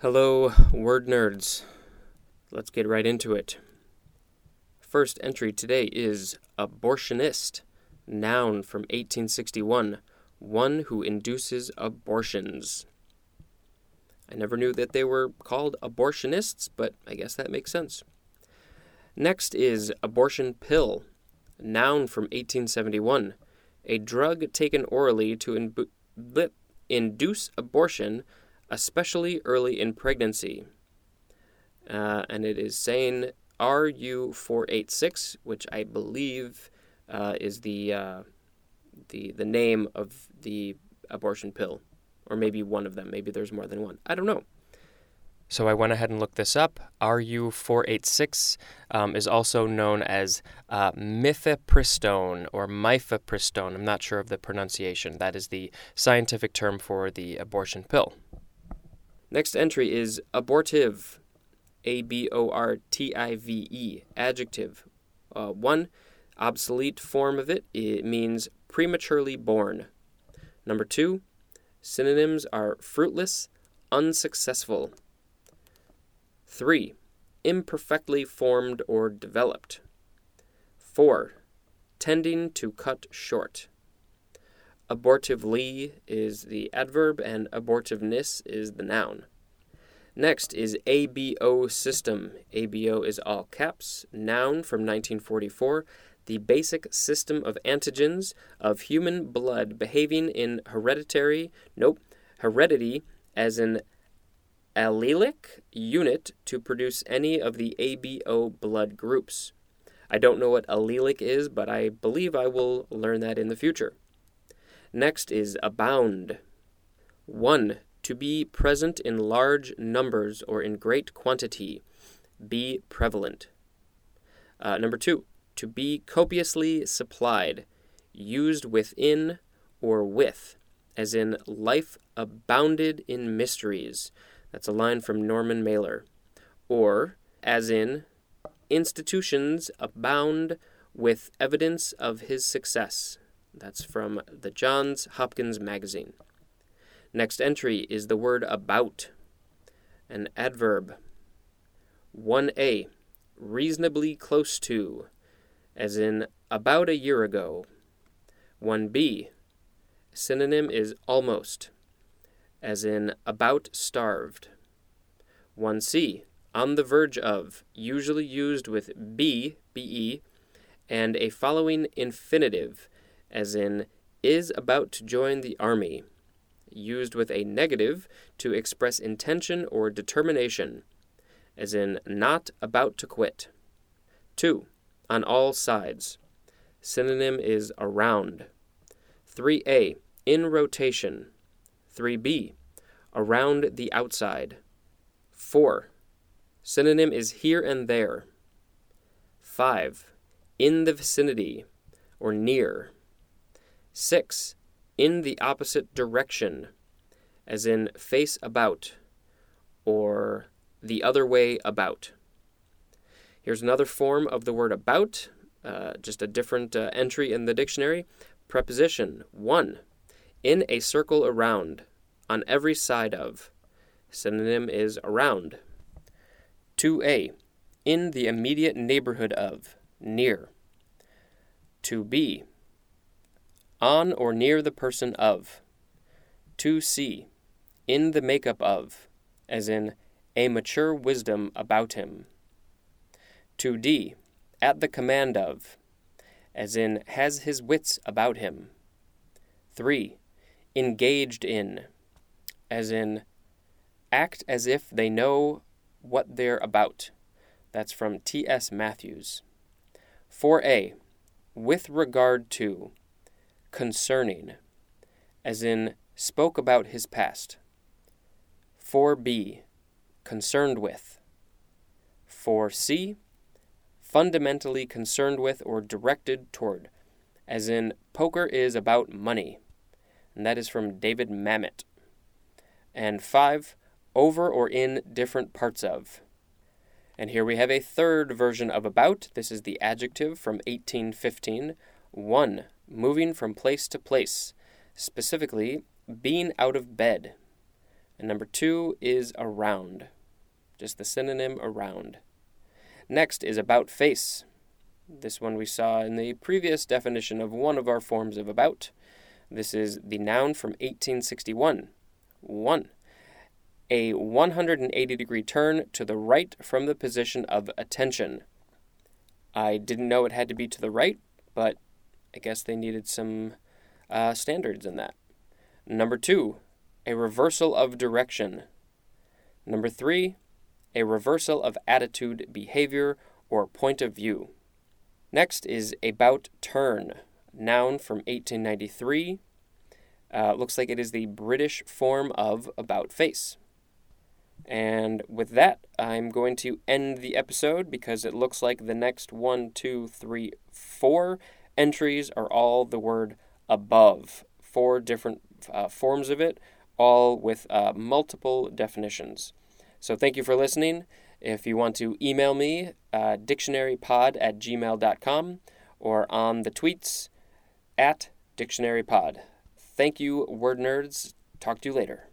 Hello, word nerds. Let's get right into it. First entry today is abortionist, noun from 1861, one who induces abortions. I never knew that they were called abortionists, but I guess that makes sense. Next is abortion pill, noun from 1871, a drug taken orally to imbu- induce abortion, especially early in pregnancy. Uh, and it is saying RU486, which I believe uh, is the, uh, the, the name of the abortion pill. Or maybe one of them. Maybe there's more than one. I don't know. So I went ahead and looked this up. RU486 um, is also known as uh, mifepristone or mifepristone. I'm not sure of the pronunciation. That is the scientific term for the abortion pill. Next entry is abortive. A B O R T I V E. Adjective. Uh, one, obsolete form of it. It means prematurely born. Number two, synonyms are fruitless, unsuccessful. 3. Imperfectly formed or developed. 4. Tending to cut short. Abortively is the adverb and abortiveness is the noun. Next is ABO system. ABO is all caps, noun from 1944, the basic system of antigens of human blood behaving in hereditary, nope, heredity as an allelic unit to produce any of the ABO blood groups. I don't know what allelic is, but I believe I will learn that in the future. Next is abound. 1. To be present in large numbers or in great quantity. Be prevalent. Uh, number 2. To be copiously supplied. Used within or with, as in life abounded in mysteries. That's a line from Norman Mailer. Or, as in, institutions abound with evidence of his success. That's from the Johns Hopkins Magazine. Next entry is the word about, an adverb. 1a, reasonably close to, as in about a year ago. 1b, synonym is almost as in about starved. 1c, on the verge of, usually used with be, be, and a following infinitive, as in is about to join the army, used with a negative to express intention or determination, as in not about to quit. 2. On all sides. Synonym is around. 3a. In rotation 3b. Around the outside. 4. Synonym is here and there. 5. In the vicinity or near. 6. In the opposite direction, as in face about or the other way about. Here's another form of the word about, uh, just a different uh, entry in the dictionary. Preposition 1. In a circle around on every side of. Synonym is around. 2a. In the immediate neighborhood of, near. 2b. On or near the person of. 2c. In the makeup of, as in a mature wisdom about him. 2d. At the command of, as in has his wits about him. 3. Engaged in, as in act as if they know what they're about. That's from T.S. Matthews. 4a, with regard to, concerning, as in spoke about his past. 4b, concerned with. 4c, fundamentally concerned with or directed toward, as in poker is about money. And that is from David Mamet. And five, over or in different parts of. And here we have a third version of about. This is the adjective from 1815. One, moving from place to place, specifically, being out of bed. And number two is around, just the synonym around. Next is about face. This one we saw in the previous definition of one of our forms of about. This is the noun from 1861. 1. A 180 degree turn to the right from the position of attention. I didn't know it had to be to the right, but I guess they needed some uh, standards in that. Number two, a reversal of direction. Number three, a reversal of attitude, behavior, or point of view. Next is about turn, noun from 1893. Uh, looks like it is the British form of about face. And with that, I'm going to end the episode because it looks like the next one, two, three, four entries are all the word above. Four different uh, forms of it, all with uh, multiple definitions. So thank you for listening. If you want to email me, uh, dictionarypod at gmail.com or on the tweets at dictionarypod. Thank you, word nerds. Talk to you later.